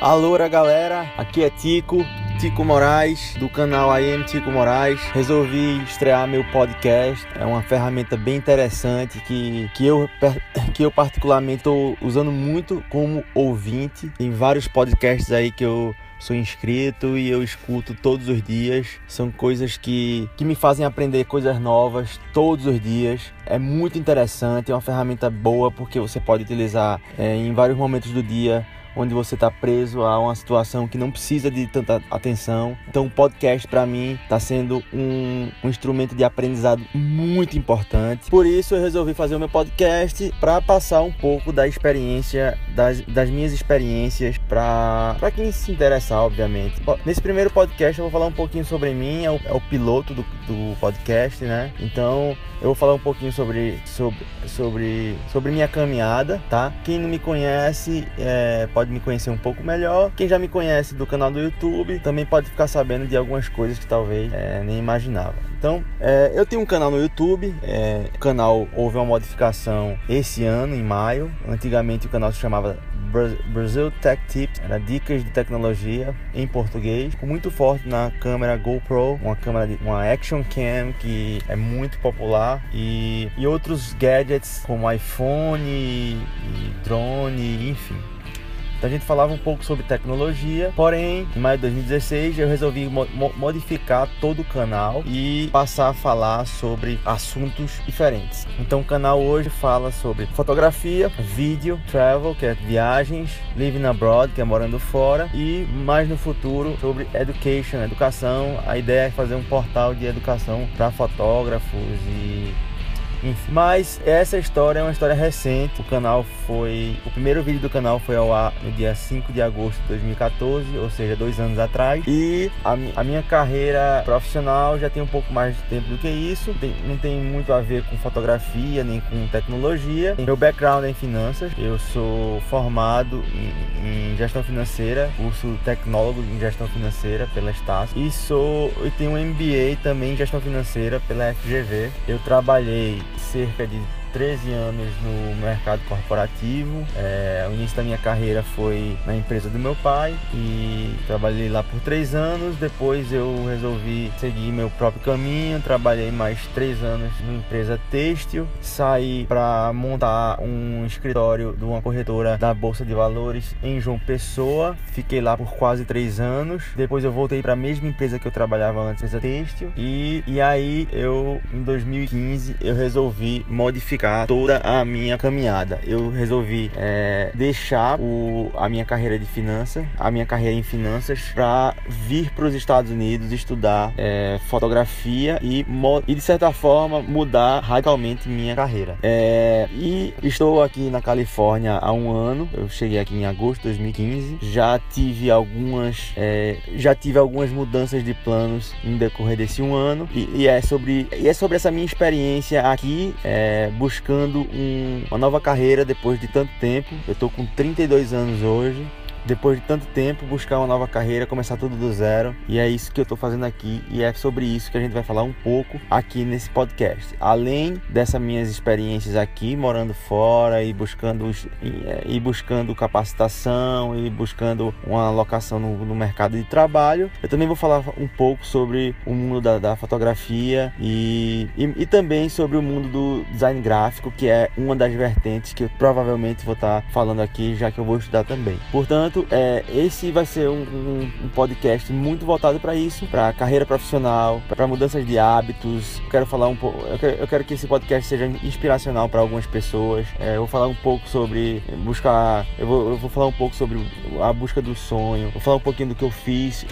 Alô, galera, aqui é Tico, Tico Moraes, do canal AM Tico Moraes. Resolvi estrear meu podcast. É uma ferramenta bem interessante que, que, eu, que eu particularmente estou usando muito como ouvinte. Tem vários podcasts aí que eu sou inscrito e eu escuto todos os dias. São coisas que, que me fazem aprender coisas novas todos os dias. É muito interessante, é uma ferramenta boa porque você pode utilizar é, em vários momentos do dia onde você está preso a uma situação que não precisa de tanta atenção. Então, o podcast para mim está sendo um, um, instrumento de aprendizado muito importante. Por isso, eu resolvi fazer o meu podcast para passar um pouco da experiência, das, das minhas experiências, para quem se interessar, obviamente. Nesse primeiro podcast, eu vou falar um pouquinho sobre mim, é o, é o piloto do, do podcast, né? Então, eu vou falar um pouquinho sobre, sobre, sobre, sobre minha caminhada, tá? Quem não me conhece é, pode me conhecer um pouco melhor. Quem já me conhece do canal do YouTube também pode ficar sabendo de algumas coisas que talvez é, nem imaginava. Então, é, eu tenho um canal no YouTube. É, o canal houve uma modificação esse ano, em maio. Antigamente o canal se chamava Brasil Tech Tips, era dicas de tecnologia em português, muito forte na câmera GoPro, uma câmera de, uma action cam que é muito popular e, e outros gadgets como iPhone e, e drone, enfim. Então a gente falava um pouco sobre tecnologia, porém, em maio de 2016 eu resolvi mo modificar todo o canal e passar a falar sobre assuntos diferentes. Então o canal hoje fala sobre fotografia, vídeo, travel, que é viagens, living abroad, que é morando fora, e mais no futuro sobre education, educação. A ideia é fazer um portal de educação para fotógrafos e enfim. Mas essa história é uma história recente. O canal foi. O primeiro vídeo do canal foi ao ar no dia 5 de agosto de 2014, ou seja, dois anos atrás. E a, a minha carreira profissional já tem um pouco mais de tempo do que isso. Tem, não tem muito a ver com fotografia nem com tecnologia. Meu background é em finanças. Eu sou formado em, em gestão financeira, curso tecnólogo em gestão financeira pela Estácio. E sou. Eu tenho um MBA também em gestão financeira pela FGV. Eu trabalhei cerca de 13 anos no mercado corporativo. É, o início da minha carreira foi na empresa do meu pai e trabalhei lá por três anos. Depois eu resolvi seguir meu próprio caminho. Trabalhei mais três anos numa empresa têxtil. Saí para montar um escritório de uma corretora da Bolsa de Valores em João Pessoa. Fiquei lá por quase três anos. Depois eu voltei para a mesma empresa que eu trabalhava antes, empresa têxtil. E, e aí eu, em 2015, eu resolvi modificar toda a minha caminhada. Eu resolvi é, deixar o, a minha carreira de finanças, a minha carreira em finanças, para vir para os Estados Unidos estudar é, fotografia e, e, de certa forma, mudar radicalmente minha carreira. É, e estou aqui na Califórnia há um ano. Eu cheguei aqui em agosto de 2015. Já tive algumas, é, já tive algumas mudanças de planos no decorrer desse um ano. E, e é sobre, e é sobre essa minha experiência aqui, é, buscando um, uma nova carreira depois de tanto tempo. Eu tô com 32 anos hoje depois de tanto tempo, buscar uma nova carreira, começar tudo do zero. E é isso que eu estou fazendo aqui e é sobre isso que a gente vai falar um pouco aqui nesse podcast. Além dessas minhas experiências aqui, morando fora e buscando, e buscando capacitação e buscando uma alocação no, no mercado de trabalho, eu também vou falar um pouco sobre o mundo da, da fotografia e, e, e, também sobre o mundo do design gráfico, que é uma das vertentes que eu provavelmente vou estar falando aqui, já que eu vou estudar também. Portanto, Portanto, é, esse vai ser um, um, um podcast muito voltado para isso, para carreira profissional, para mudanças de hábitos. Eu quero falar um pouco, eu eu quero que esse podcast seja inspiracional para algumas pessoas. É, eu vou falar um pouco sobre buscar, eu vou, eu vou falar um pouco sobre a busca do sonho. Vou falar um pouquinho do que eu fiz,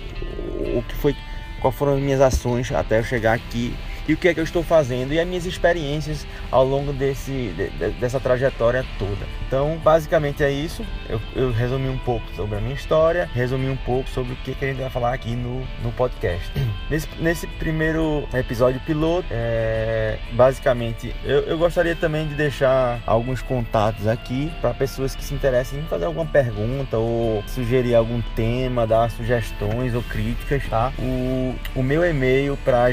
o que foi, quais foram as minhas ações até eu chegar aqui e o que é que eu estou fazendo e as minhas experiências ao longo desse, de, dessa trajetória toda. Então, basicamente é isso. Eu, eu, resumi um pouco sobre a minha história, resumi um pouco sobre o que, que a gente vai falar aqui no, no podcast. Nesse, nesse primeiro episódio piloto, é, basicamente, eu, eu gostaria também de deixar alguns contatos aqui para pessoas que se interessem em fazer alguma pergunta ou sugerir algum tema, dar sugestões ou críticas, tá? O, o meu e-mail para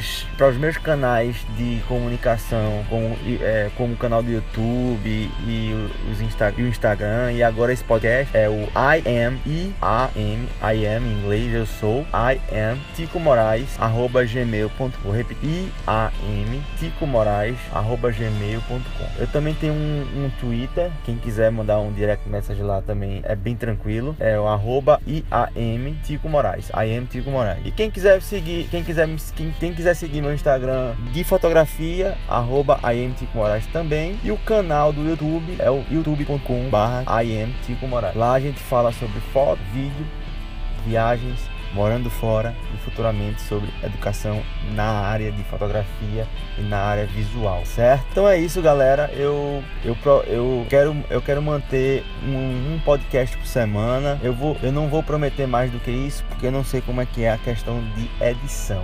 os meus canais canais de comunicação, como, é, como o canal do YouTube e, os Insta, o Instagram. E agora esse podcast é o I am, I-A-M, I am em inglês, eu sou, I am, Tico Moraes, arroba gmail.com. Repetir, I-A-M, Tico Moraes, arroba gmail.com. Eu também tenho um, um Twitter, quem quiser mandar um direct message lá também é bem tranquilo. É o arroba I-A-M, Tico Moraes, I am Tico Moraes. E quem quiser seguir, quem quiser, quem, quem quiser seguir meu Instagram de fotografia, arroba Moraes também. E o canal do YouTube é o youtube.com Moraes. Lá a gente fala sobre foto, vídeo, viagens, morando fora e futuramente sobre educação na área de fotografia e na área visual, certo? Então é isso, galera. Eu eu, eu quero eu quero manter um, um, podcast por semana. Eu vou eu não vou prometer mais do que isso porque eu não sei como é que é a questão de edição.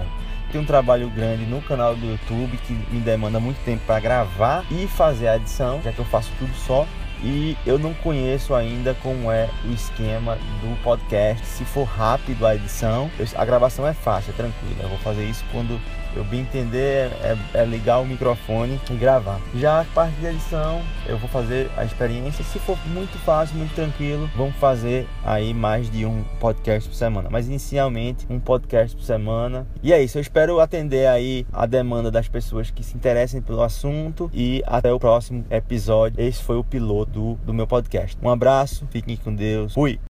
Tem um trabalho grande no canal do YouTube que me demanda muito tempo para gravar e fazer a edição, já que eu faço tudo só e eu não conheço ainda como é o esquema do podcast. Se for rápido a edição, a gravação é fácil, é tranquila. Eu vou fazer isso quando eu bem entender é, é, ligar o microfone e gravar. Já a parte de edição, eu vou fazer a experiência. Se for muito fácil, muito tranquilo, vamos fazer aí mais de um podcast por semana. Mas inicialmente, um podcast por semana. E é isso, eu espero atender aí a demanda das pessoas que se interessem pelo assunto. E até o próximo episódio. Esse foi o piloto do, do meu podcast. Um abraço, fiquem com Deus. Fui!